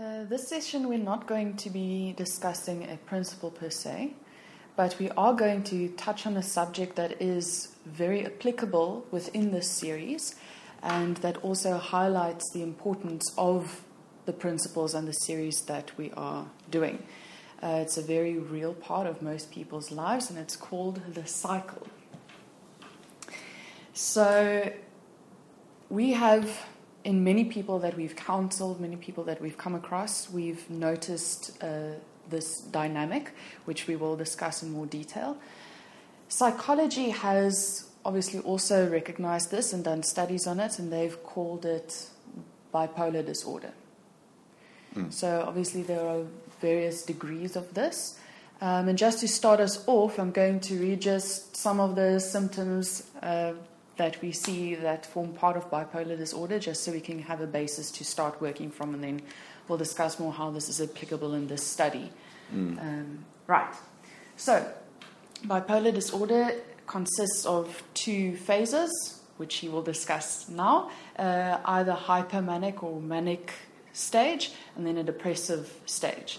Uh, this session, we're not going to be discussing a principle per se, but we are going to touch on a subject that is very applicable within this series and that also highlights the importance of the principles and the series that we are doing. Uh, it's a very real part of most people's lives, and it's called the cycle. So, we have, in many people that we've counseled, many people that we've come across, we've noticed uh, this dynamic, which we will discuss in more detail. Psychology has obviously also recognized this and done studies on it, and they've called it bipolar disorder. Mm. So, obviously, there are various degrees of this. Um, and just to start us off, I'm going to read just some of the symptoms uh, that we see that form part of bipolar disorder, just so we can have a basis to start working from, and then we'll discuss more how this is applicable in this study. Mm. Um, right. So, bipolar disorder consists of two phases, which he will discuss now uh, either hypomanic or manic stage, and then a depressive stage.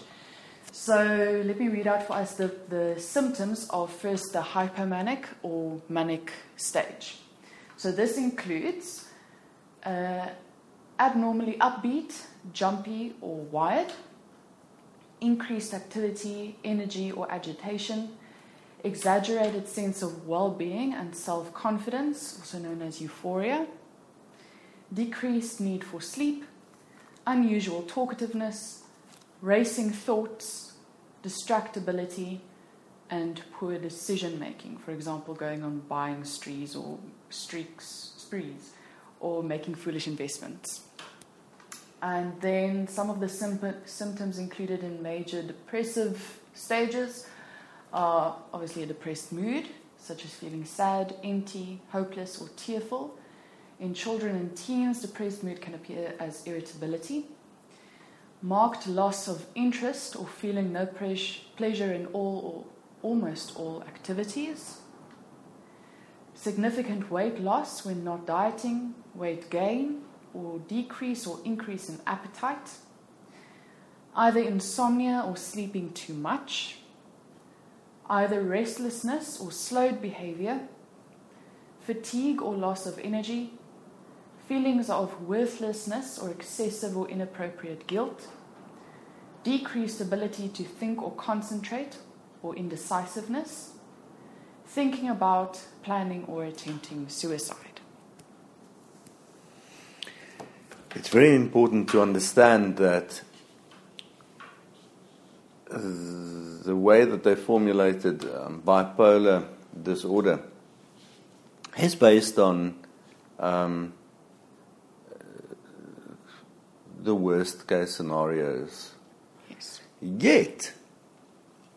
So let me read out for us the, the symptoms of first the hypomanic or manic stage. So this includes uh, abnormally upbeat, jumpy, or wired, increased activity, energy, or agitation, exaggerated sense of well being and self confidence, also known as euphoria, decreased need for sleep, unusual talkativeness, racing thoughts, distractibility, and poor decision making. For example, going on buying sprees or streaks, sprees, or making foolish investments. And then some of the symptoms included in major depressive stages are obviously a depressed mood, such as feeling sad, empty, hopeless, or tearful. In children and teens, depressed mood can appear as irritability, marked loss of interest or feeling no pleasure in all or almost all activities, significant weight loss when not dieting, weight gain, or decrease or increase in appetite, either insomnia or sleeping too much, either restlessness or slowed behavior, fatigue or loss of energy, feelings of worthlessness or excessive or inappropriate guilt, decreased ability to think or concentrate or indecisiveness, thinking about, planning, or attempting suicide. It's very important to understand that the way that they formulated um, bipolar disorder is based on um, the worst case scenarios. Yes. Yet,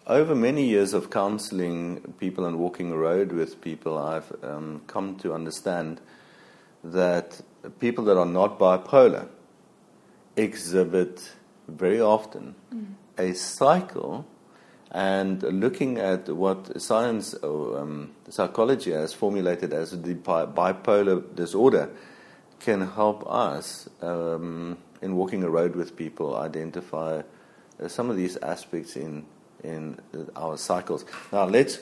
over many years of counseling people and walking a road with people, I've um, come to understand that people that are not bipolar exhibit very often mm. a cycle. And looking at what science or um, psychology has formulated as the bipolar disorder can help us um, in walking a road with people, identify uh, some of these aspects in in our cycles. Now let's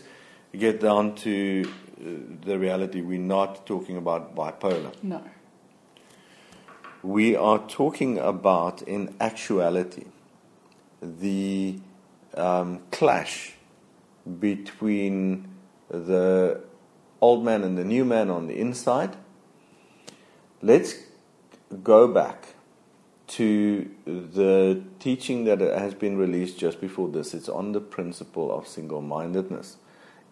get down to uh, the reality. We're not talking about bipolar. No. We are talking about, in actuality, the um, clash between the old man and the new man on the inside. Let's go back to the teaching that has been released just before this. It's on the principle of single mindedness.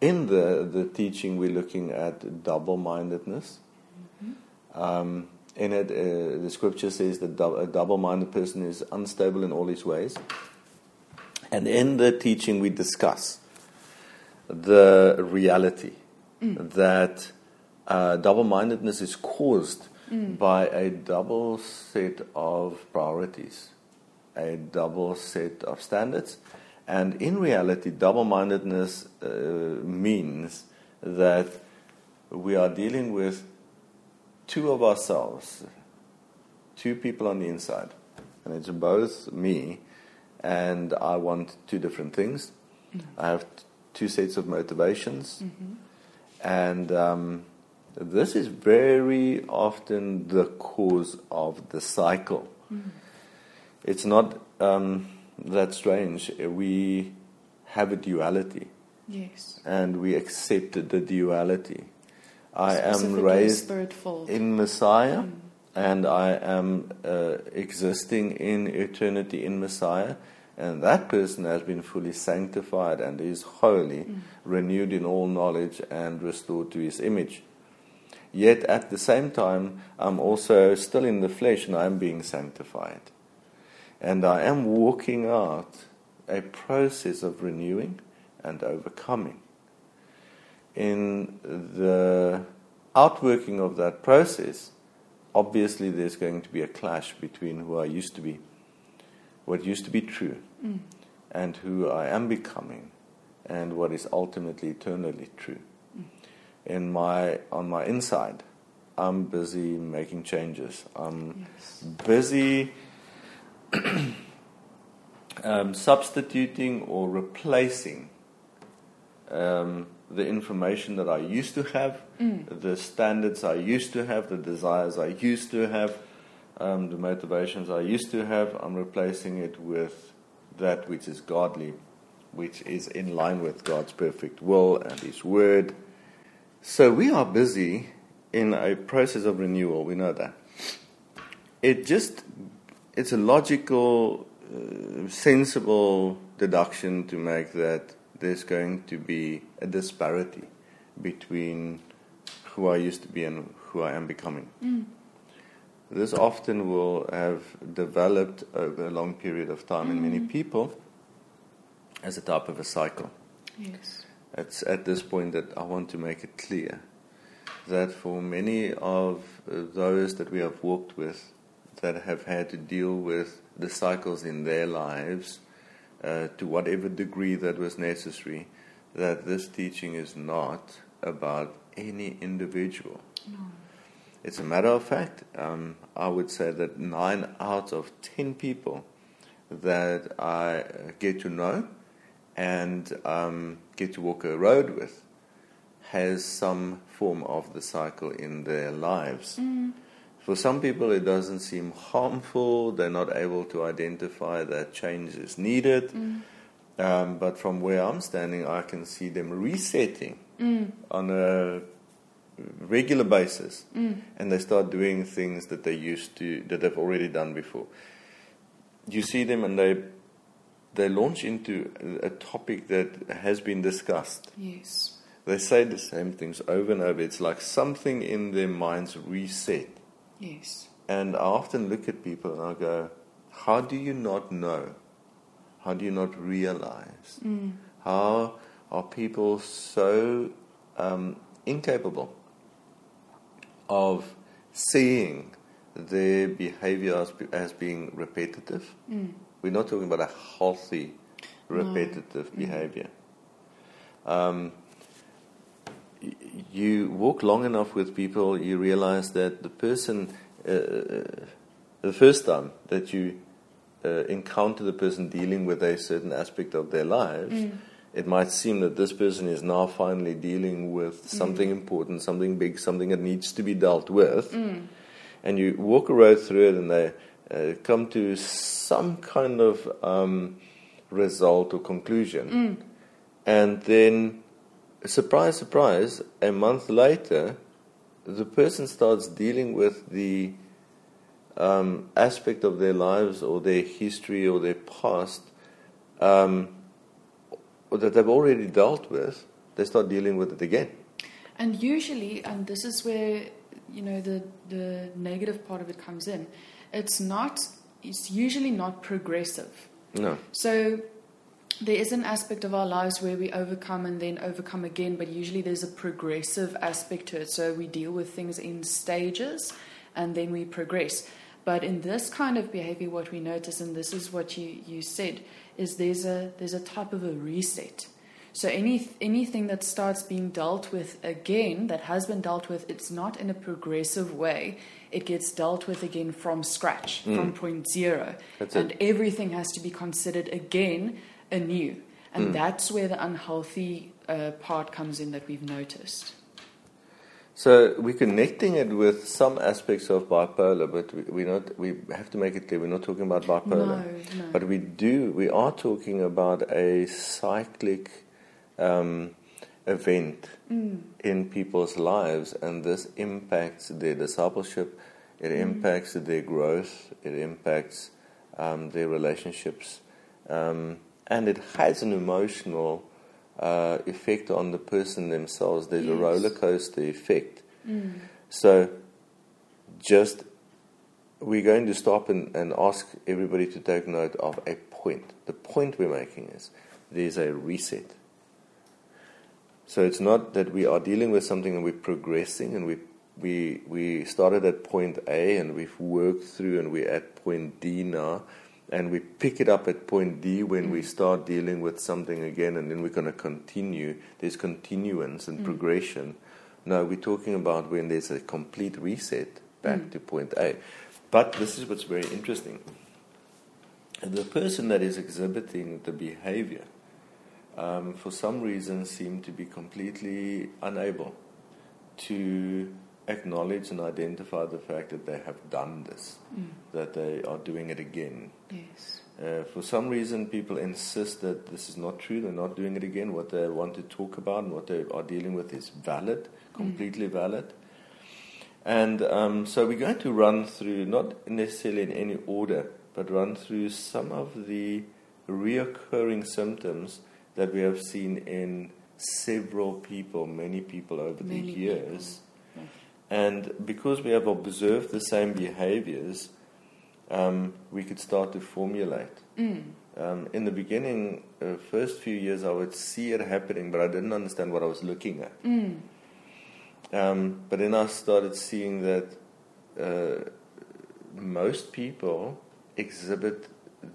In the, the teaching, we're looking at double mindedness. Mm-hmm. Um, in it, uh, the scripture says that a double minded person is unstable in all his ways. And in the teaching, we discuss the reality mm. that uh, double mindedness is caused mm. by a double set of priorities, a double set of standards. And in reality, double mindedness uh, means that we are dealing with two of ourselves, two people on the inside, and it's both me, and I want two different things. I have t- two sets of motivations, and um, this is very often the cause of the cycle. It's not um, that strange. We have a duality, Yes. and we accept the duality. I am raised in Messiah, and I am uh, existing in eternity in Messiah. And that person has been fully sanctified and is holy, renewed in all knowledge, and restored to his image. Yet at the same time, I'm also still in the flesh and I'm being sanctified. And I am walking out a process of renewing and overcoming. In the outworking of that process, obviously there's going to be a clash between who I used to be, what used to be true, mm. and who I am becoming, and what is ultimately eternally true. In my on my inside, I'm busy making changes. I'm Yes. busy um, substituting or replacing um, the information that I used to have, the standards I used to have, the desires I used to have, um, the motivations I used to have. I'm replacing it with that which is godly, which is in line with God's perfect will and His word. So we are busy in a process of renewal. We know that. It just it's a logical, uh, sensible deduction to make that there's going to be a disparity between who I used to be and who I am becoming. This often will have developed over a long period of time in many people as a type of a cycle. Yes. It's at this point that I want to make it clear that for many of uh, those that we have walked with that have had to deal with the cycles in their lives uh, to whatever degree that was necessary, that this teaching is not about any individual. No. It's a matter of fact, um, I would say that nine out of ten people that I get to know and um, get to walk a road with has some form of the cycle in their lives. For some people, it doesn't seem harmful. They're not able to identify that change is needed. Um, but from where I'm standing, I can see them resetting on a regular basis, and they start doing things that they used to that they've already done before. You see them, and they they launch into a topic that has been discussed. Yes. They say the same things over and over. It's like something in their minds reset. Yes. And I often look at people and I go, How do you not know? How do you not realize? How are people so um, incapable of seeing their behavior as, as being repetitive? We're not talking about a healthy, repetitive behavior. Um, you walk long enough with people, you realize that the person, uh, the first time that you uh, encounter the person dealing with a certain aspect of their lives, it might seem that this person is now finally dealing with something important, something big, something that needs to be dealt with. And you walk a road through it and they uh, come to some kind of um, result or conclusion. And then surprise, surprise, a month later, the person starts dealing with the um, aspect of their lives or their history or their past um, that they've already dealt with. They start dealing with it again. And usually, and this is where you know the the negative part of it comes in. It's not. It's usually not progressive. No. So there is an aspect of our lives where we overcome and then overcome again, but usually there's a progressive aspect to it. So we deal with things in stages and then we progress. But in this kind of behavior, what we notice, and this is what you, you said, is there's a there's a type of a reset. So any anything that starts being dealt with again, that has been dealt with, it's not in a progressive way. It gets dealt with again from scratch, from point zero, That's and it. everything has to be considered again anew. And Mm. that's where the unhealthy uh, part comes in that we've noticed. So we're connecting it with some aspects of bipolar, but we, we're not. We have to make it clear we're not talking about bipolar. No, no. But we do. We are talking about a cyclic um, event Mm. in people's lives, and this impacts their discipleship. It impacts their growth. It impacts um, their relationships, um, and it has an emotional uh, effect on the person themselves. There's a roller coaster effect. Mm. So, just we're going to stop and, and ask everybody to take note of a point. The point we're making is there's a reset. So it's not that we are dealing with something and we're progressing and we we we started at point A and we've worked through and we're at point D now and we pick it up at point D when we start dealing with something again and then we're going to continue. There's continuance and mm. progression. now we're talking about when there's a complete reset back mm. to point A. But this is what's very interesting. The person that is exhibiting the behavior um, for some reason seem to be completely unable to acknowledge and identify the fact that they have done this, Mm. that they are doing it again. Yes. Uh, for some reason, people insist that this is not true, they're not doing it again. What they want to talk about and what they are dealing with is valid, completely valid. And um, so we're going to run through, not necessarily in any order, but run through some of the reoccurring symptoms that we have seen in several people, many people over Many the years. And because we have observed the same behaviors, um, we could start to formulate. Mm. Um, in the beginning, uh, first few years, I would see it happening, but I didn't understand what I was looking at. Mm. Um, but then I started seeing that uh, most people exhibit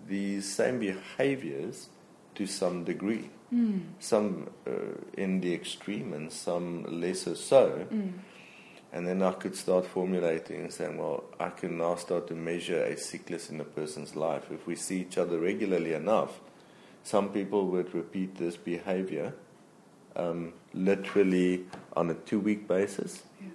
these same behaviors to some degree, Mm. some uh, in the extreme and some lesser so. Mm. And then I could start formulating and saying, well, I can now start to measure a sickness in a person's life. If we see each other regularly enough, some people would repeat this behavior um, literally on a two week basis. Yeah.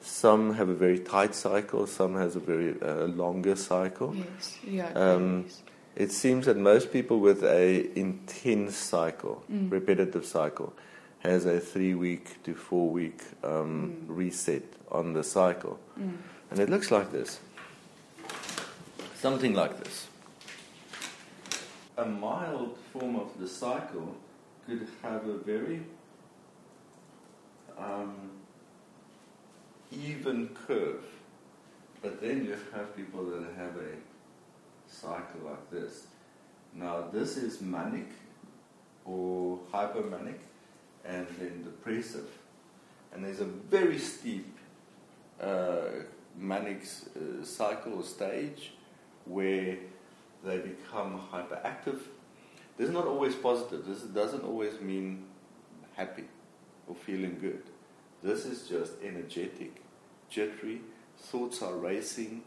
Some have a very tight cycle, some has a very uh, longer cycle. Yes. Yeah. Um, is. It seems that most people with a intense cycle, Mm. repetitive cycle, has a three week to four week um, Mm. reset on the cycle. Mm. And it looks like this. Something like this. A mild form of the cycle could have a very um, even curve. But then you have people that have a cycle like this. Now, this is manic or hypomanic and then depressive. And there's a very steep uh, manic uh, cycle or stage where they become hyperactive. This is not always positive. This doesn't always mean happy or feeling good. This is just energetic, jittery. Thoughts are racing.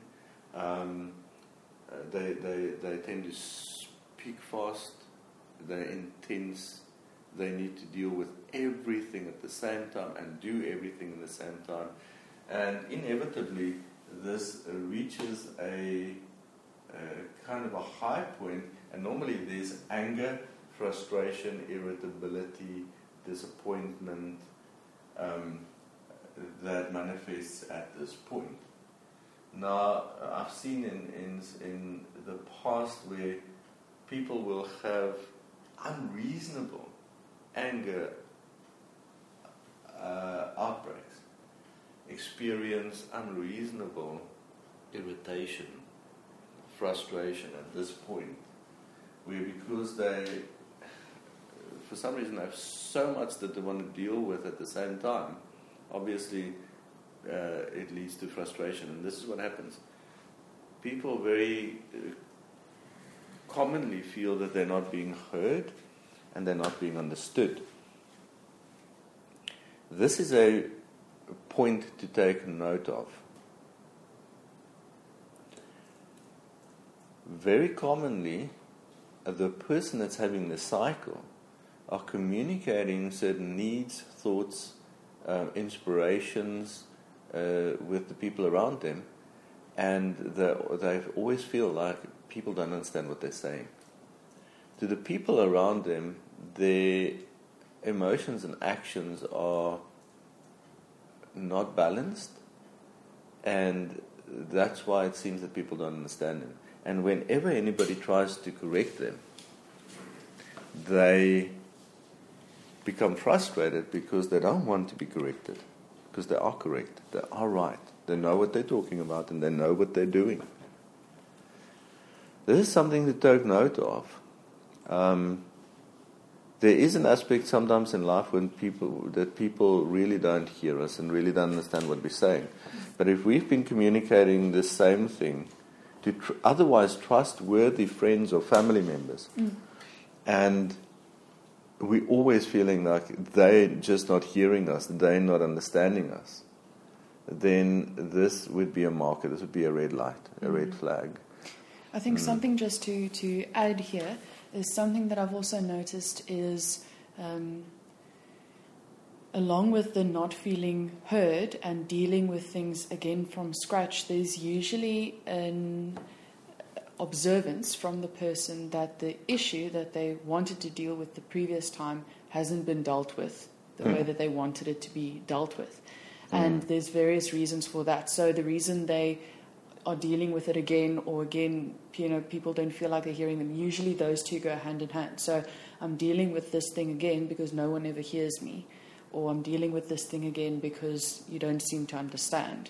Um, they, they, they tend to speak fast. They're intense. They need to deal with everything at the same time and do everything at the same time. And inevitably, this reaches a, a kind of a high point, and normally there's anger, frustration, irritability, disappointment um, that manifests at this point. Now, I've seen in, in, in the past where people will have unreasonable anger uh, outbreaks, experience unreasonable irritation, frustration at this point, where because they, for some reason, have so much that they want to deal with at the same time, obviously uh, it leads to frustration. And this is what happens. People very uh, commonly feel that they're not being heard and they're not being understood. This is a point to take note of. Very commonly, the person that's having the cycle are communicating certain needs, thoughts, uh, inspirations uh, with the people around them, and they always feel like people don't understand what they're saying. To the people around them, their emotions and actions are not balanced, and that's why it seems that people don't understand them. And whenever anybody tries to correct them, they become frustrated because they don't want to be corrected, because they are correct, they are right, they know what they're talking about, and they know what they're doing. This is something to take note of. Um, there is an aspect sometimes in life when people that people really don't hear us and really don't understand what we're saying. But if we've been communicating the same thing to tr- otherwise trustworthy friends or family members, mm. and we're always feeling like they're just not hearing us, they're not understanding us, then this would be a marker, this would be a red light, a mm. red flag. I think mm. something just to, to add here is something that I've also noticed is um, along with the not feeling heard and dealing with things again from scratch, there's usually an observance from the person that the issue that they wanted to deal with the previous time hasn't been dealt with the mm. way that they wanted it to be dealt with. Mm. And there's various reasons for that. So the reason they are dealing with it again or again you know people don't feel like they're hearing them usually those two go hand in hand so i'm dealing with this thing again because no one ever hears me or i'm dealing with this thing again because you don't seem to understand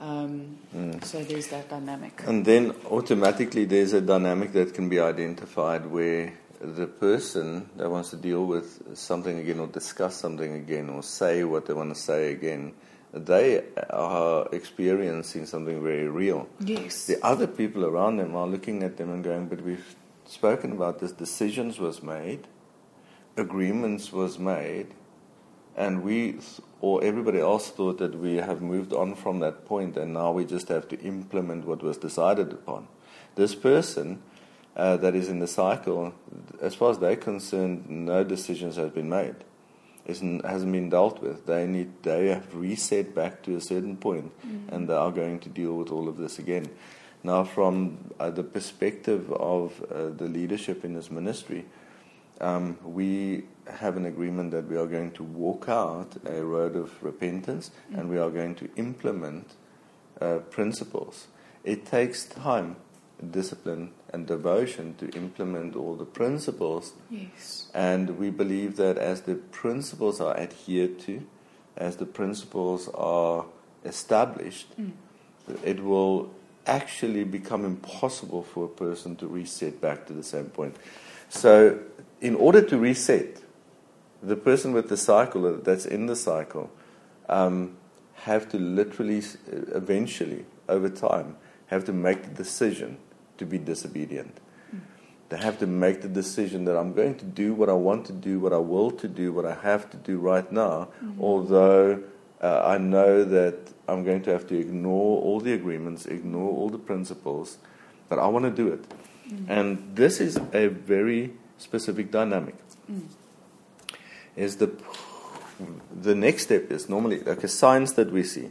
um, mm. so there's that dynamic and then automatically there's a dynamic that can be identified where the person that wants to deal with something again or discuss something again or say what they want to say again they are experiencing something very real. Yes. The other people around them are looking at them and going, but we've spoken about this, decisions was made, agreements was made, and we or everybody else thought that we have moved on from that point and now we just have to implement what was decided upon. This person uh, that is in the cycle, as far as they're concerned, no decisions have been made isn't, hasn't been dealt with. They need they have reset back to a certain point, mm-hmm. and they are going to deal with all of this again. Now, from uh, the perspective of uh, the leadership in this ministry, um, we have an agreement that we are going to walk out a road of repentance, mm-hmm. and we are going to implement uh, principles. It takes time discipline and devotion to implement all the principles. Yes. And we believe that as the principles are adhered to, as the principles are established, mm. it will actually become impossible for a person to reset back to the same point. So, in order to reset, the person with the cycle that's in the cycle um, have to literally, eventually, over time, have to make the decision to be disobedient. Mm. They have to make the decision that I'm going to do what I want to do, what I will to do, what I have to do right now, mm-hmm. although uh, I know that I'm going to have to ignore all the agreements, ignore all the principles, but I want to do it. Mm. And this is a very specific dynamic. Mm. Is the the next step is normally like a signs that we see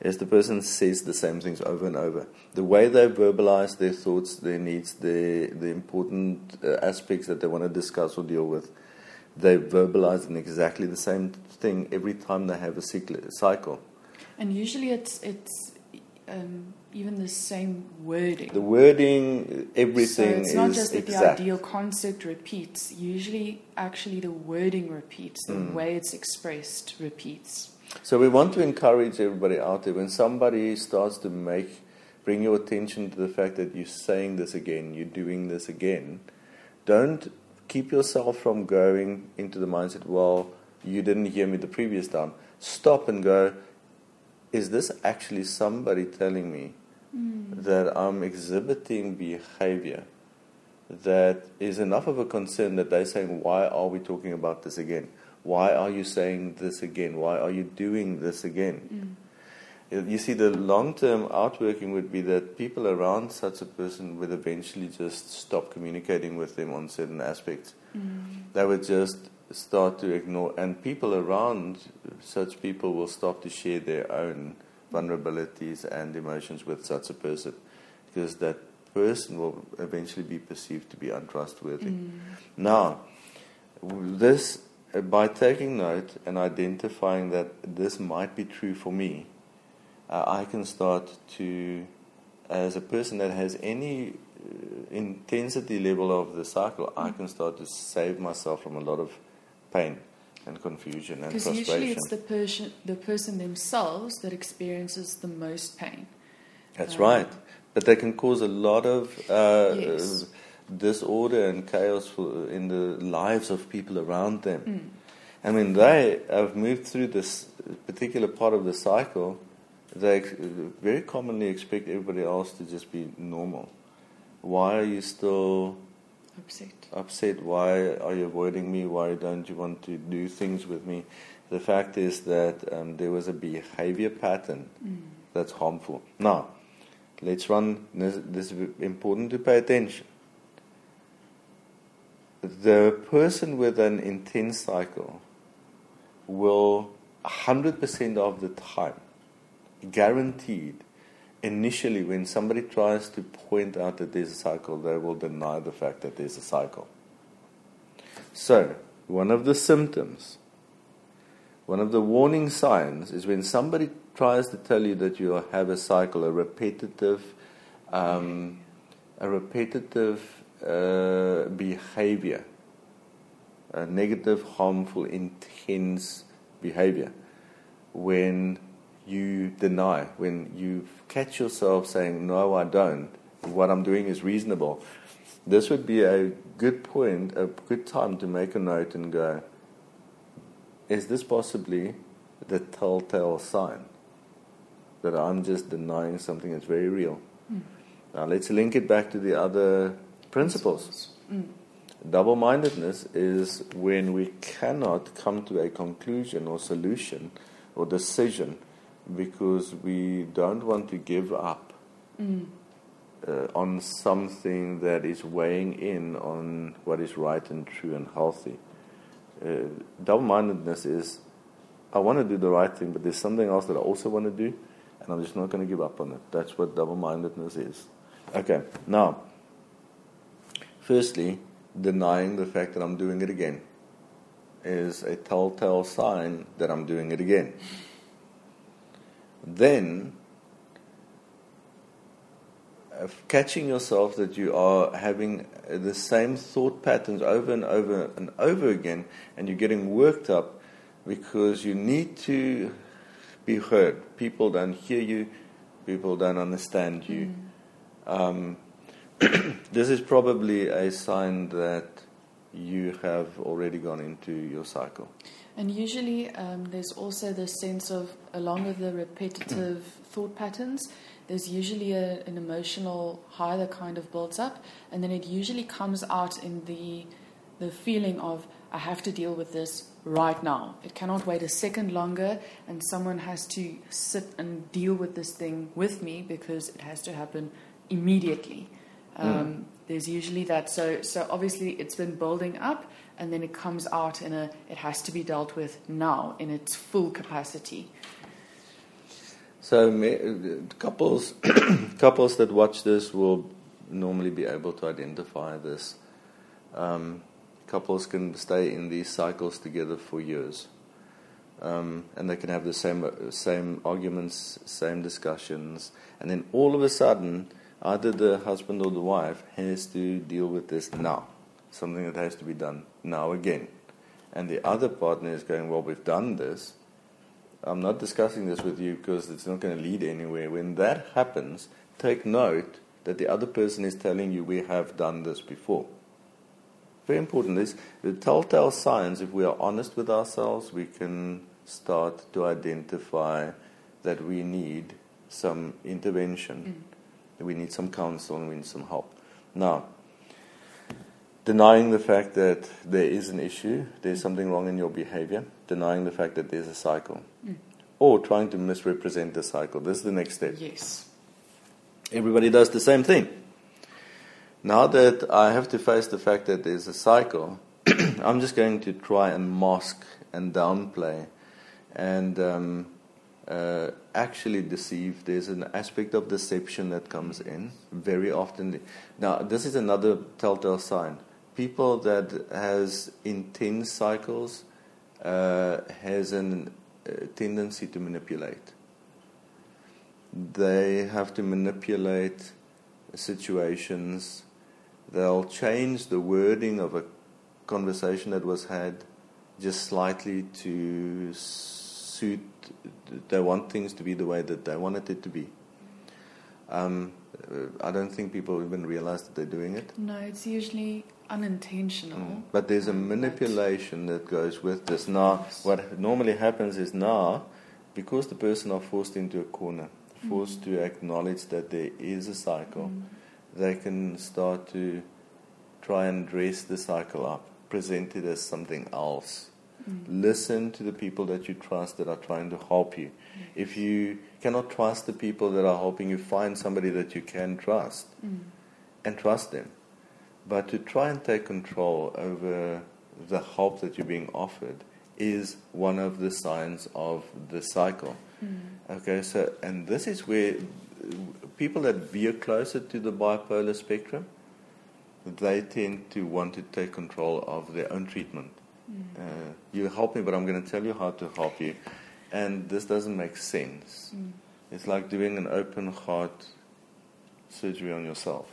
is the person says the same things over and over. The way they verbalize their thoughts, their needs, the the important uh, aspects that they want to discuss or deal with, they verbalize in exactly the same thing every time they have a cycle. And usually it's it's um, even the same wording. The wording, everything. So it's not just that exact. the ideal concept repeats. Usually, actually, the wording repeats. The mm. way it's expressed repeats. So we want to encourage everybody out there when somebody starts to make, bring your attention to the fact that you're saying this again, you're doing this again, don't keep yourself from going into the mindset, well, you didn't hear me the previous time. Stop and go, is this actually somebody telling me mm. that I'm exhibiting behavior that is enough of a concern that they're saying, Why are we talking about this again? Why are you saying this again? Why are you doing this again? Mm. You see, the long term outworking would be that people around such a person would eventually just stop communicating with them on certain aspects. Mm. They would just start to ignore, and people around such people will start to share their own vulnerabilities and emotions with such a person because that person will eventually be perceived to be untrustworthy. Mm. Now, this by taking note and identifying that this might be true for me, uh, I can start to, as a person that has any uh, intensity level of the cycle, I can start to save myself from a lot of pain and confusion and frustration. Because usually it's the person, the person themselves that experiences the most pain. That's um, right. But they can cause a lot of uh, yes. disorder and chaos in the lives of people around them. Mm. And when they have moved through this particular part of the cycle, they very commonly expect everybody else to just be normal. Why are you still upset? Upset. Why are you avoiding me? Why don't you want to do things with me? The fact is that um, there was a behavior pattern mm. that's harmful. Now, let's run this, this is important to pay attention. The person with an intense cycle will 100% of the time, guaranteed, initially when somebody tries to point out that there's a cycle, they will deny the fact that there's a cycle. So, one of the symptoms, one of the warning signs is when somebody tries to tell you that you have a cycle, a repetitive, um, a repetitive uh, behavior a negative, harmful, intense behavior. When you deny, when you catch yourself saying, No, I don't, what I'm doing is reasonable, this would be a good point, a good time to make a note and go, Is this possibly the telltale sign that I'm just denying something that's very real? Mm. Now let's link it back to the other principles. Mm. Double mindedness is when we cannot come to a conclusion or solution or decision because we don't want to give up mm. uh, on something that is weighing in on what is right and true and healthy. Uh, double mindedness is I want to do the right thing, but there's something else that I also want to do, and I'm just not going to give up on it. That's what double mindedness is. Okay, now, firstly, denying the fact that I'm doing it again is a telltale sign that I'm doing it again. Then, catching yourself that you are having the same thought patterns over and over and over again, and you're getting worked up because you need to be heard. People don't hear you, people don't understand you. Mm. Um, this is probably a sign that you have already gone into your cycle. And usually, um, there's also the sense of, along with the repetitive thought patterns, there's usually a, an emotional high that kind of builds up, and then it usually comes out in the the feeling of I have to deal with this right now. It cannot wait a second longer, and someone has to sit and deal with this thing with me because it has to happen immediately. Mm. Um, mm. There's usually that. So, so obviously it's been building up, and then it comes out in a. It has to be dealt with now in its full capacity. So couples, couples that watch this will normally be able to identify this. Um, couples can stay in these cycles together for years. Um, and they can have the same same arguments, same discussions, and then all of a sudden either the husband or the wife has to deal with this now, something that has to be done now again. And the other partner is going, Well, we've done this. I'm not discussing this with you because it's not going to lead anywhere. When that happens, take note that the other person is telling you, We have done this before. Very important. is the telltale signs, if we are honest with ourselves, we can start to identify that we need some intervention. Mm we need some counsel and we need some help. Now, denying the fact that there is an issue, there's something wrong in your behavior, denying the fact that there's a cycle, Mm. or trying to misrepresent the cycle. This is the next step. Yes. Everybody does the same thing. Now that I have to face the fact that there's a cycle, I'm just going to try and mask and downplay and um, uh, actually deceive. There's an aspect of deception that comes in very often. Now, this is another telltale sign. People that has intense cycles uh, has a uh, tendency to manipulate. They have to manipulate situations. They'll change the wording of a conversation that was had just slightly to suit. They want things to be the way that they wanted it to be. Um, uh, I don't think people even realize that they're doing it. No, it's usually unintentional. Mm. But there's a manipulation that goes with this. Now, what normally happens is now, because the person are forced into a corner, forced to acknowledge that there is a cycle, Mm. they can start to try and dress the cycle up, present it as something else. Mm. Listen to the people that you trust that are trying to help you. If you cannot trust the people that are helping you, find somebody that you can trust Mm. and trust them. But to try and take control over the help that you're being offered is one of the signs of the cycle. Mm. Okay, so, and this is where people that veer closer to the bipolar spectrum, they tend to want to take control of their own treatment. Mm. Uh, you help me, but I'm going to tell you how to help you. And this doesn't make sense. Mm. It's like doing an open heart surgery on yourself.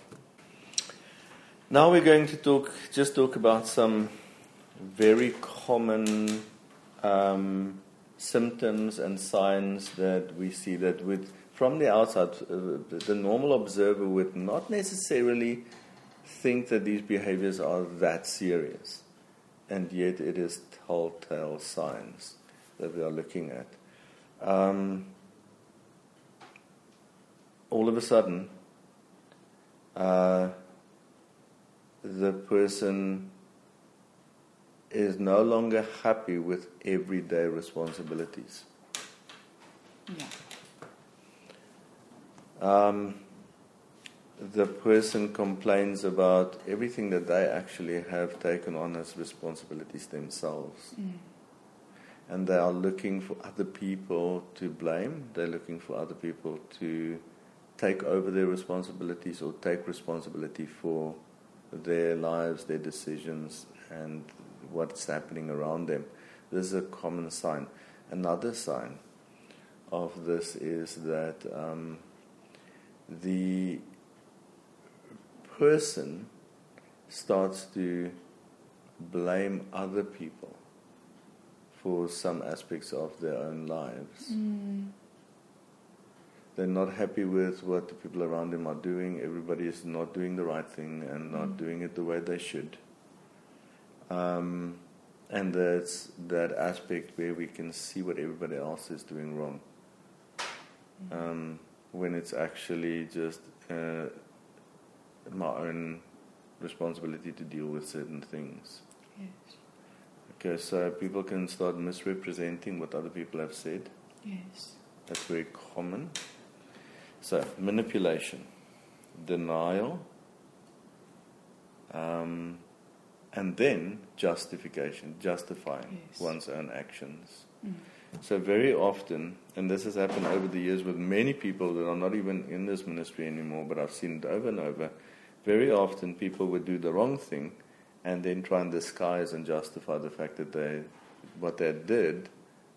Now we're going to talk, just talk about some very common um, symptoms and signs that we see that would, from the outside, uh, the normal observer would not necessarily think that these behaviors are that serious, and yet it is telltale signs that we are looking at. Um, all of a sudden, uh, the person is no longer happy with everyday responsibilities. Yeah. Um, the person complains about everything that they actually have taken on as responsibilities themselves. Mm. And they are looking for other people to blame. They're looking for other people to take over their responsibilities or take responsibility for their lives, their decisions, and what's happening around them. This is a common sign. Another sign of this is that um, the person starts to blame other people for some aspects of their own lives. Mm. They're not happy with what the people around them are doing. Everybody is not doing the right thing and not Mm. doing it the way they should. Um, and that's that aspect where we can see what everybody else is doing wrong. Um, when it's actually just uh, my own responsibility to deal with certain things. Yes. Okay, so people can start misrepresenting what other people have said. Yes. That's very common. So, manipulation, denial, um, and then justification, justifying Yes. one's own actions. Mm. So, very often, and this has happened over the years with many people that are not even in this ministry anymore, but I've seen it over and over. Very often, people would do the wrong thing and then try and disguise and justify the fact that they, what they did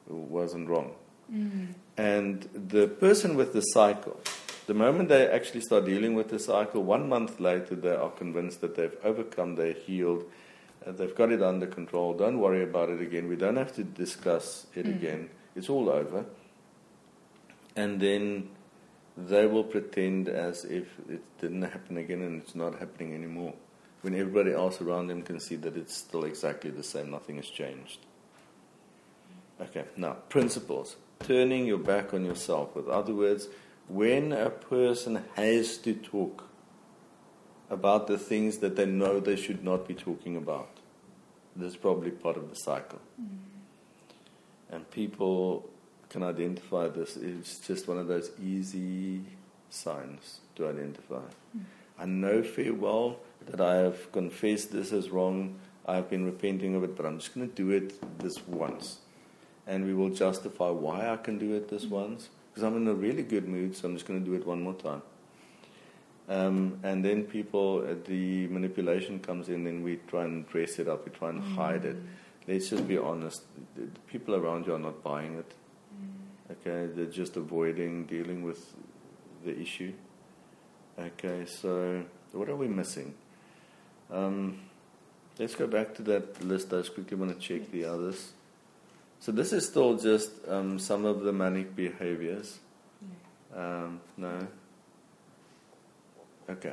wasn't wrong. Mm. And the person with the cycle, the moment they actually start dealing with the cycle, one month later they are convinced that they've overcome, they're healed, uh, they've got it under control. Don't worry about it again. We don't have to discuss it Mm. again. It's all over. And then they will pretend as if it didn't happen again and it's not happening anymore. When everybody else around them can see that it's still exactly the same, nothing has changed. Okay, now, principles. Turning your back on yourself. With other words, when a person has to talk about the things that they know they should not be talking about. This is probably part of the cycle. Mm. And people can identify this. It's just one of those easy signs to identify. Mm. I know very well that I have confessed this as wrong. I've been repenting of it, but I'm just going to do it this once. And we will justify why I can do it this mm. once. Because I'm in a really good mood, so I'm just going to do it one more time. Um, and then people, uh, the manipulation comes in, and we try and dress it up, we try and mm. hide it. Let's just be honest. The, the people around you are not buying it. Mm. Okay, they're just avoiding dealing with the issue. Okay, so what are we missing? Um, let's go back to that list. I just quickly want to check the others. So this is still just um, some of the manic behaviors. Um, no. Okay.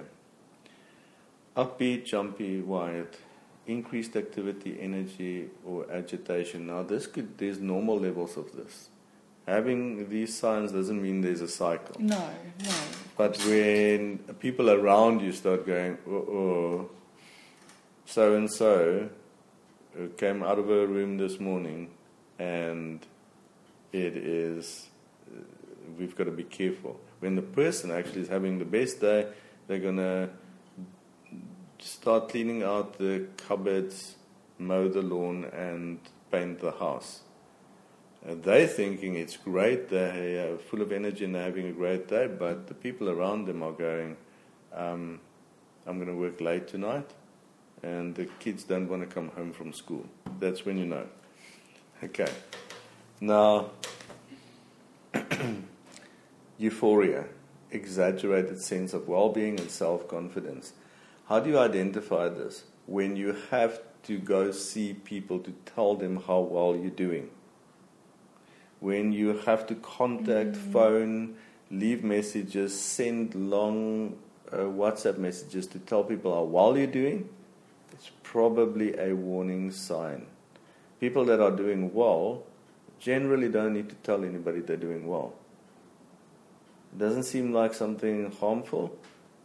Upbeat, jumpy, wired, increased activity, energy, or agitation. Now, this could there's normal levels of this. Having these signs doesn't mean there's a cycle. No, no. But when people around you start going, oh, so and so came out of her room this morning, and it is, we've got to be careful. When the person actually is having the best day, they're going to start cleaning out the cupboards, mow the lawn, and paint the house. Uh, they're thinking it's great, they're full of energy and they're having a great day, but the people around them are going, um, I'm going to work late tonight, and the kids don't want to come home from school. That's when you know. Okay. Now, euphoria exaggerated sense of well being and self confidence. How do you identify this? When you have to go see people to tell them how well you're doing. When you have to contact, mm. phone, leave messages, send long uh, WhatsApp messages to tell people how well you're doing, it's probably a warning sign. People that are doing well generally don't need to tell anybody they're doing well. It doesn't seem like something harmful,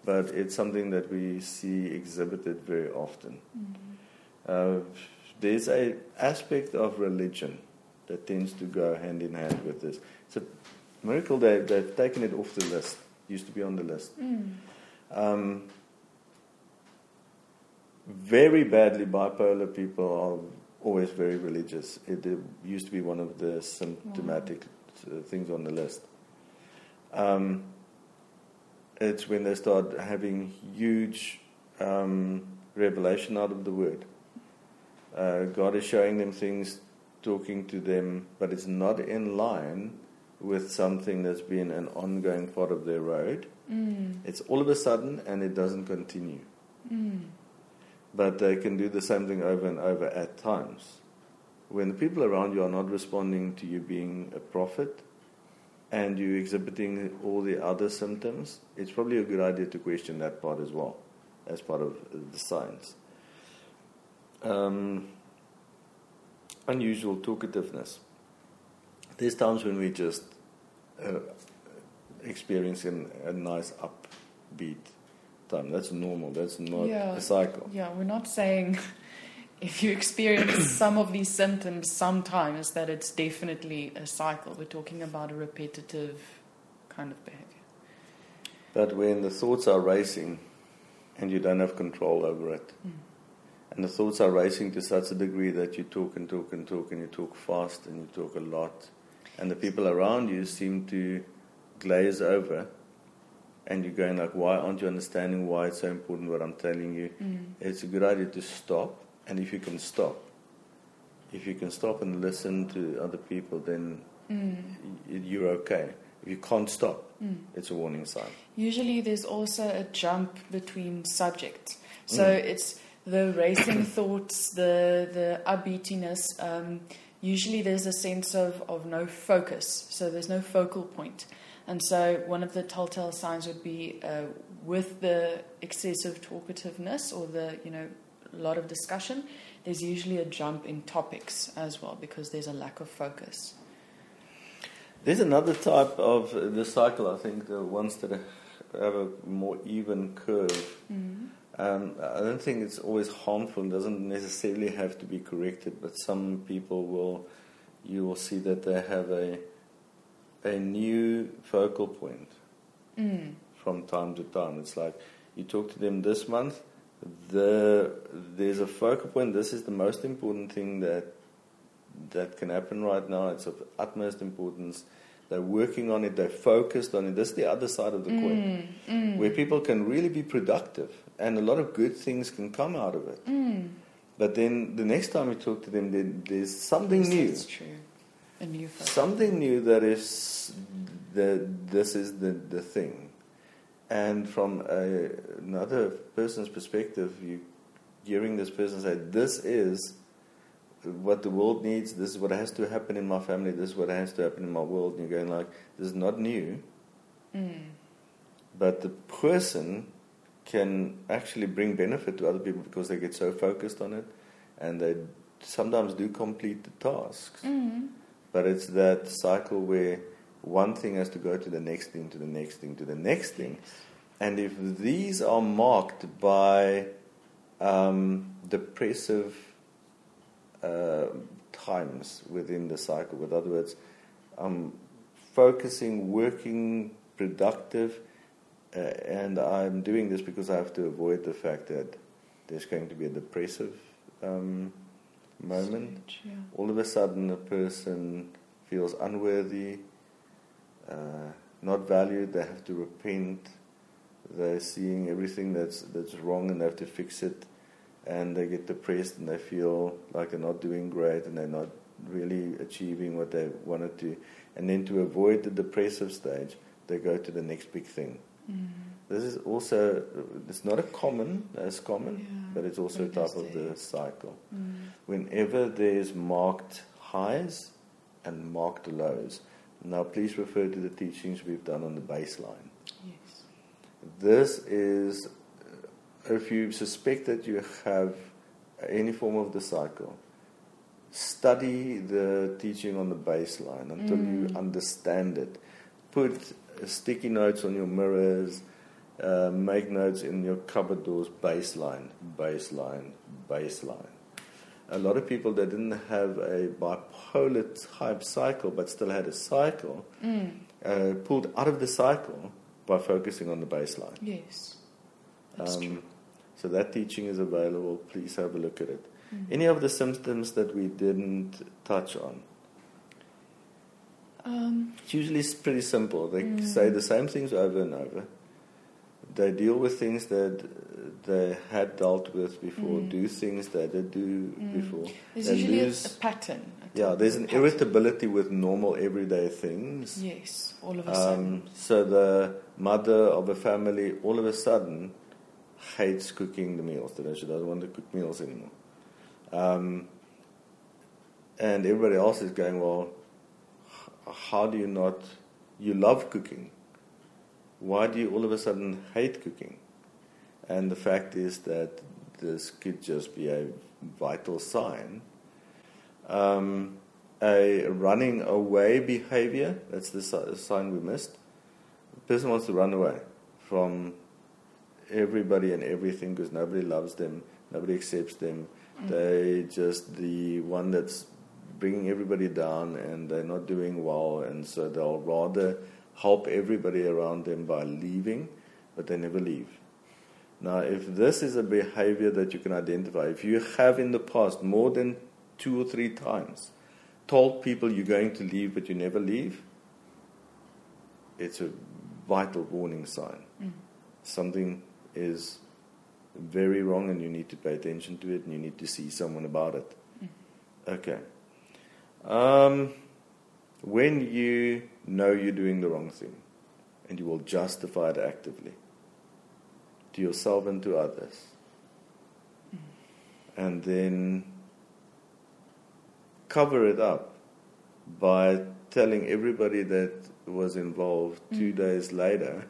but it's something that we see exhibited very often. Mm-hmm. Uh, there's an aspect of religion that tends to go hand in hand with this. It's a miracle that they've taken it off the list. It used to be on the list. Mm. Um, very badly bipolar people are always very religious. It, it used to be one of the symptomatic wow. Uh, things on the list. Um, it's when they start having huge um, revelation out of the Word. Uh, God is showing them things, talking to them, but it's not in line with something that's been an ongoing part of their road. Mm. It's all of a sudden and it doesn't continue. But they can do the same thing over and over at times. When the people around you are not responding to you being a prophet, and you're exhibiting all the other symptoms, it's probably a good idea to question that part as well, as part of the signs. Um, unusual talkativeness. There's times when we just uh, experience a nice upbeat time. That's normal. That's not yeah, a cycle. Yeah, we're not saying if you experience some of these symptoms sometimes, that it's definitely a cycle. We're talking about a repetitive kind of behavior. But when the thoughts are racing and you don't have control over it, mm. and the thoughts are racing to such a degree that you talk and talk and talk and you talk fast and you talk a lot, and the people around you seem to glaze over and you're going like, why aren't you understanding why it's so important what I'm telling you? Mm. It's a good idea to stop and if you can stop, if you can stop and listen to other people, then mm. you're okay. If you can't stop, mm. it's a warning sign. Usually, there's also a jump between subjects. So mm. it's the racing thoughts, the the upbeatiness. Um, usually, there's a sense of, of no focus. So there's no focal point. And so, one of the telltale signs would be uh, with the excessive talkativeness or the you know a lot of discussion, there's usually a jump in topics as well because there's a lack of focus. There's another type of the cycle, I think, the ones that have a more even curve. Mm-hmm. Um, I don't think it's always harmful. It doesn't necessarily have to be corrected, but some people will, you will see that they have a, a new focal point Mm. from time to time. It's like you talk to them this month, the, there's a focal point. This is the most important thing that that can happen right now. It's of utmost importance. They're working on it. They're focused on it. This is the other side of the coin, Mm. Mm. where people can really be productive, and a lot of good things can come out of it. Mm. But then the next time you talk to them, there's something new. That's true. A new focus. Something new that is the this is the, the thing. And from a, another person's perspective, you hearing this person say, This is what the world needs, this is what has to happen in my family, this is what has to happen in my world, and you're going like, This is not new. Mm. But the person can actually bring benefit to other people because they get so focused on it and they sometimes do complete the tasks. Mm. But it's that cycle where one thing has to go to the next thing, to the next thing, to the next thing. And if these are marked by um, depressive uh, times within the cycle, with other words, I'm focusing, working, productive, uh, and I'm doing this because I have to avoid the fact that there's going to be a depressive um, moment Stage, yeah. all of a sudden a person feels unworthy, uh, not valued, they have to repent, they're seeing everything that's, that's wrong and they have to fix it, and they get depressed and they feel like they're not doing great and they're not really achieving what they wanted to. And then to avoid the depressive stage, they go to the next big thing. Mm. This is also, it's not a common, as common, Yeah, but it's also a but it is type of the cycle Mm. whenever there's marked highs and marked lows. Now, please refer to the teachings we've done on the baseline. Yes. This is, uh, if you suspect that you have any form of the cycle, study the teaching on the baseline until you Mm. understand it. Put sticky notes on your mirrors, uh, make notes in your cupboard doors baseline, baseline, baseline. A lot of people that didn't have a bipolar type cycle but still had a cycle Mm. uh, pulled out of the cycle by focusing on the baseline. Yes. That's true. Um, so that teaching is available. Please have a look at it. Mm. Any of the symptoms that we didn't touch on? Um, It's usually pretty simple. They Mm. say the same things over and over. They deal with things that uh, they had dealt with before, Mm. do things that they did do Mm. before. there's They usually a, lose- a pattern. a Yeah, there's an pattern. irritability with normal everyday things. Yes, all of a sudden. Um, so the mother of a family all of a sudden hates cooking the meals. That she doesn't want to cook meals anymore. Um, and everybody else is going, well, how do you not? You love cooking. Why do you all of a sudden hate cooking? And the fact is that this could just be a vital sign. Um, a running away behavior, that's the sign we missed. The person wants to run away from everybody and everything because nobody loves them, nobody accepts them. Mm. They just the one that's bringing everybody down and they're not doing well, and so they'll rather help everybody around them by leaving, but they never leave. Now, if this is a behavior that you can identify, if you have in the past more than two or three times told people you're going to leave but you never leave, it's a vital warning sign. Mm. Something is very wrong and you need to pay attention to it and you need to see someone about it. Mm. Okay. Um, when you know you're doing the wrong thing and you will justify it actively to yourself and to others, and then cover it up by telling everybody that was involved two Mm. days later,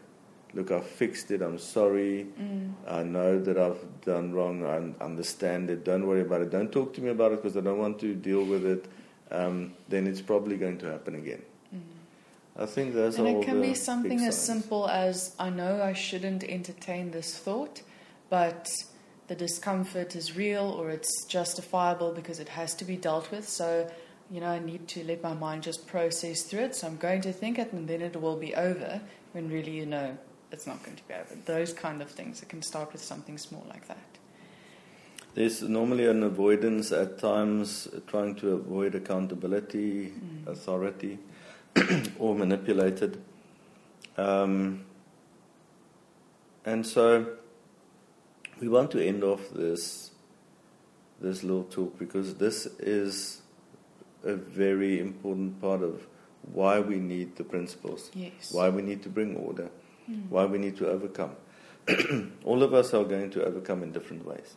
look, I fixed it, I'm sorry, Mm. I know that I've done wrong, I understand it, don't worry about it, don't talk to me about it because I don't want to deal with it, um, then it's probably going to happen again. Mm. I think those And are all it can the be something as simple as I know I shouldn't entertain this thought, but the discomfort is real or it's justifiable because it has to be dealt with. So, you know, I need to let my mind just process through it. So I'm going to think it and then it will be over when really, you know, it's not going to be over. Those kind of things. It can start with something small like that. There's normally an avoidance at times, trying to avoid accountability, mm. authority, or manipulated. Um, and so we want to end off this this little talk because this is a very important part of why we need the principles, yes. why we need to bring order, mm. why we need to overcome. All of us are going to overcome in different ways.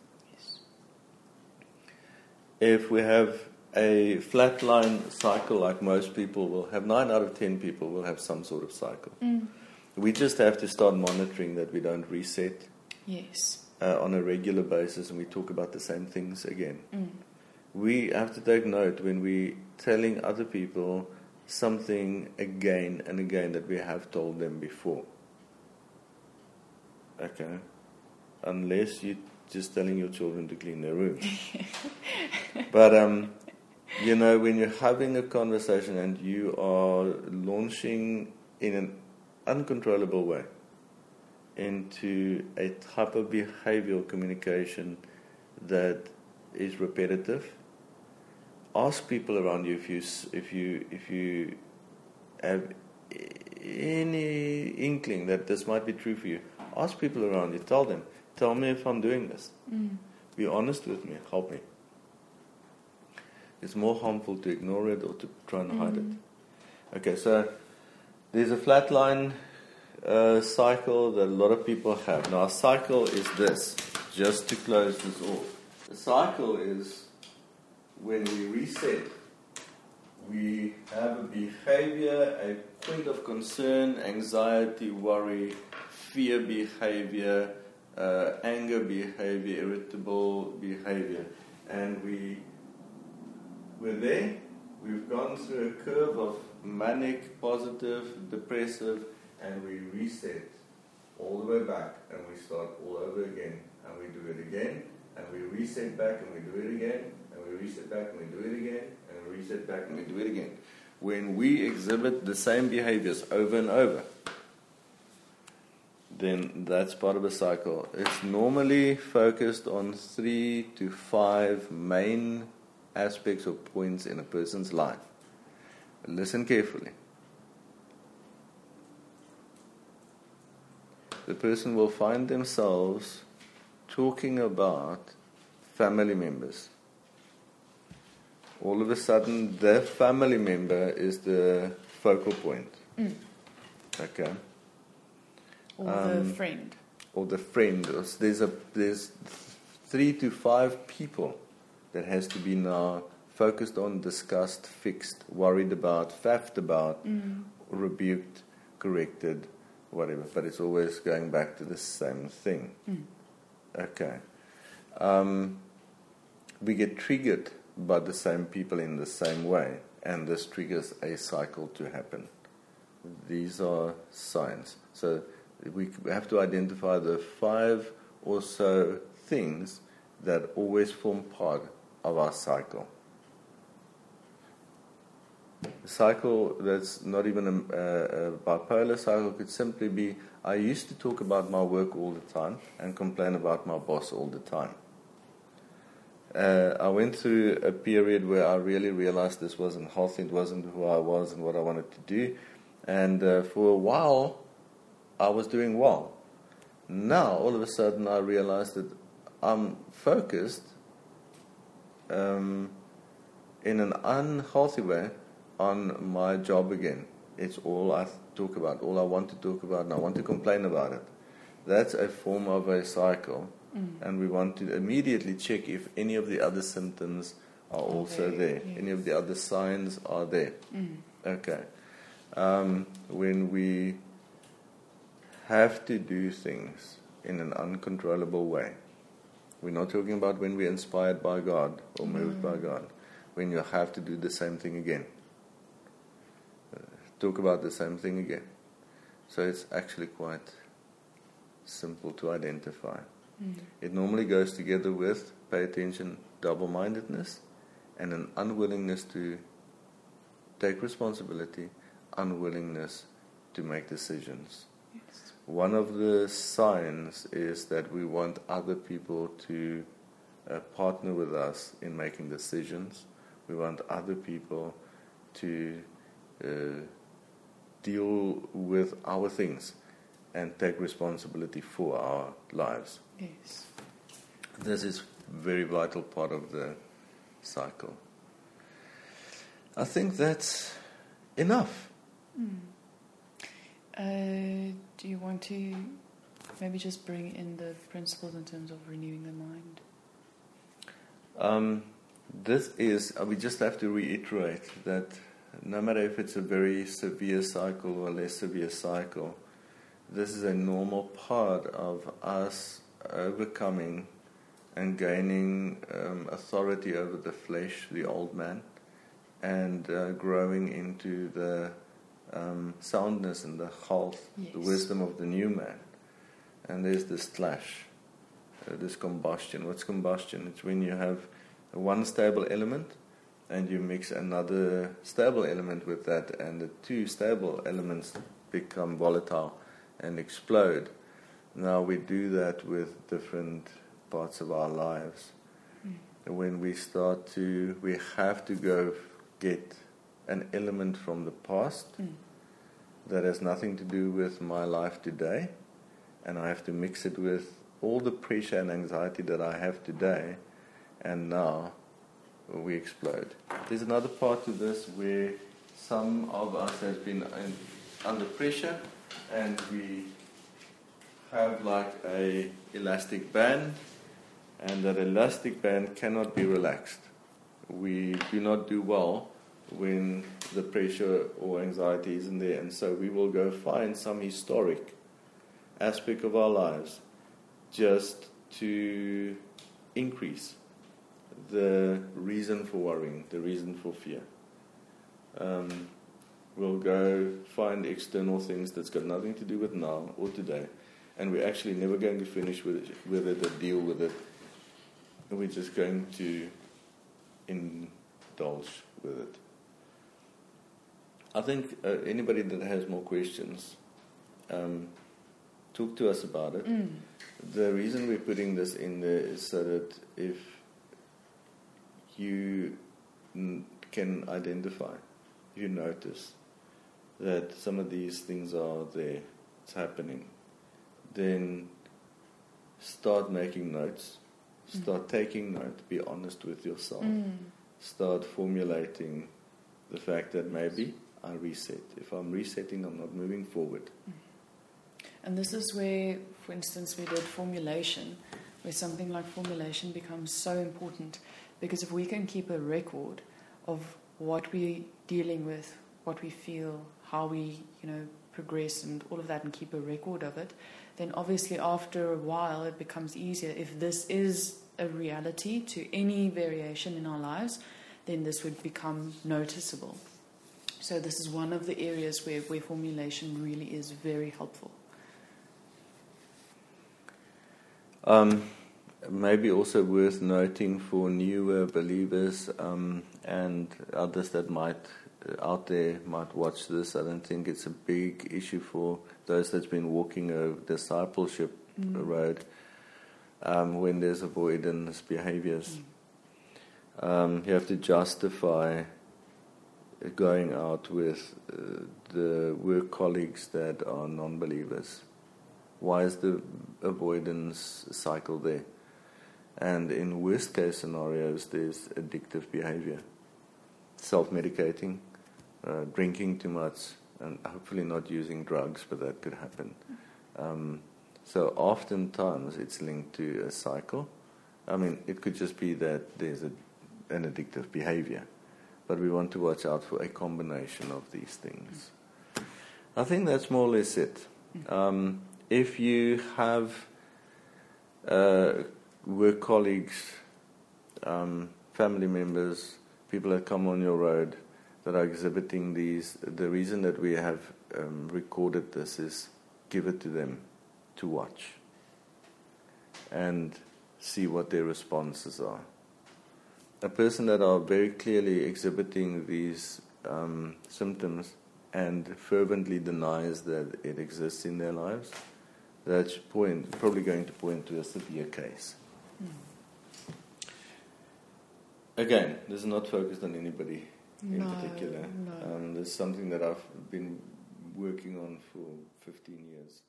If we have a flatline cycle, like most people will have, nine out of ten people will have some sort of cycle. Mm. We just have to start monitoring that we don't reset. Yes. Uh, on a regular basis, and we talk about the same things again. Mm. We have to take note when we're telling other people something again and again that we have told them before. Okay. Unless you're just telling your children to clean their room. but, um, you know, when you're having a conversation and you are launching in an uncontrollable way into a type of behavioral communication that is repetitive, ask people around you if you if you if you have any inkling that this might be true for you. Ask people around you. Tell them. Tell me if I'm doing this. Mm. Be honest with me. Help me. It's more harmful to ignore it or to try and hide Mm. it. Okay, so there's a flat line uh, cycle that a lot of people have. Now, a cycle is this, just to close this off. The cycle is when we reset, we have a behavior, a point of concern, anxiety, worry, fear behavior, uh, anger behavior, irritable behavior. And we, we're there, we've gone through a curve of manic, positive, depressive, and we reset all the way back and we start all over again and we do it again and we reset back and we do it again and we reset back and we do it again and we reset back and we do it again. When we exhibit the same behaviors over and over, then that's part of a cycle. It's normally focused on three to five main aspects or points in a person's life. Listen carefully. the person will find themselves talking about family members. All of a sudden, their family member is the focal point. Mm. Okay. Or Um, the friend. Or the friend. There's a there's three to five people that has to be now focused on, discussed, fixed, worried about, faffed about, Mm. rebuked, corrected, whatever. But it's always going back to the same thing. Mm. Okay. Um, we get triggered by the same people in the same way, and this triggers a cycle to happen. These are signs. So we have to identify the five or so things that always form part of our cycle. A cycle that's not even a, a, bipolar cycle could simply be I used to talk about my work all the time and complain about my boss all the time. Uh, I went through a period where I really realized this wasn't healthy, it wasn't who I was and what I wanted to do. And uh, for a while, I was doing well. Now, all of a sudden, I realized that I'm focused um, in an unhealthy way on my job again. It's all I talk about, all I want to talk about, and I want to complain about it. That's a form of a cycle, Mm. and we want to immediately check if any of the other symptoms are also there, there, yes. any of the other signs are there. Mm. Okay. Um, when we have to do things in an uncontrollable way, we're not talking about when we're inspired by God or moved by Mm. God. When you have to do the same thing again, Uh, talk about the same thing again. So it's actually quite simple to identify. Mm. It normally goes together with pay attention, double mindedness, and an unwillingness to take responsibility, unwillingness to make decisions. Yes. One of the signs is that we want other people to uh, partner with us in making decisions. We want other people to uh, deal with our things and take responsibility for our lives. Yes. This is very vital part of the cycle. I think that's enough. Mm. Uh, do you want to maybe just bring in the principles in terms of renewing the mind? Um, this is, uh, we just have to reiterate that no matter if it's a very severe cycle or a less severe cycle, this is a normal part of us overcoming and gaining um, authority over the flesh, the old man, and uh, growing into the um, soundness and the health, Yes. the wisdom of the new man. And there's this clash, uh, this combustion. What's combustion? It's when you have one stable element and you mix another stable element with that, and the two stable elements become volatile and explode. Now we do that with different parts of our lives. Mm. When we start to, we have to go get an element from the past Mm. That has nothing to do with my life today, and I have to mix it with all the pressure and anxiety that I have today, and now we explode. There's another part to this where some of us has been in, under pressure, and we have like a elastic band, and that elastic band cannot be relaxed. We do not do well when the pressure or anxiety isn't there, and so we will go find some historic aspect of our lives just to increase the reason for worrying, the reason for fear. Um, we'll go find external things that's got nothing to do with now or today, and we're actually never going to finish with it, with it or deal with it. We're just going to indulge with it. I think uh, anybody that has more questions, um, talk to us about it. Mm. The reason we're putting this in there is so that if you n- can identify, you notice that some of these things are there, it's happening, then start making notes, start taking note, be honest with yourself, Mm. start formulating the fact that maybe I reset. If I'm resetting, I'm not moving forward. And this is where, for instance, we did formulation, where something like formulation becomes so important because if we can keep a record of what we're dealing with, what we feel, how we, you know, progress and all of that and keep a record of it, then obviously after a while it becomes easier. If this is a reality to any variation in our lives, then this would become noticeable. So this is one of the areas where, where formulation really is very helpful. Um, maybe also worth noting for newer believers um, and others that might uh, out there might watch this. I don't think it's a big issue for those that's been walking a discipleship Mm. road um, when there's avoidance behaviors. Um, you have to justify going out with uh, the work colleagues that are non-believers. Why is the avoidance cycle there? And in worst case scenarios, there's addictive behavior, self-medicating, uh, drinking too much, and hopefully not using drugs, but that could happen. Um, so oftentimes it's linked to a cycle. I mean, it could just be that there's a, an addictive behavior, but we want to watch out for a combination of these things. I think that's more or less it. Um, if you have uh, work colleagues, um, family members, people that come on your road that are exhibiting these, the reason that we have um, recorded this is give it to them to watch. and see what their responses are. A person that are very clearly exhibiting these um, symptoms and fervently denies that it exists in their lives, that's point, probably going to point to a severe case. Mm. Again, this is not focused on anybody in no, particular. No. Um, this is something that I've been working on for 15 years.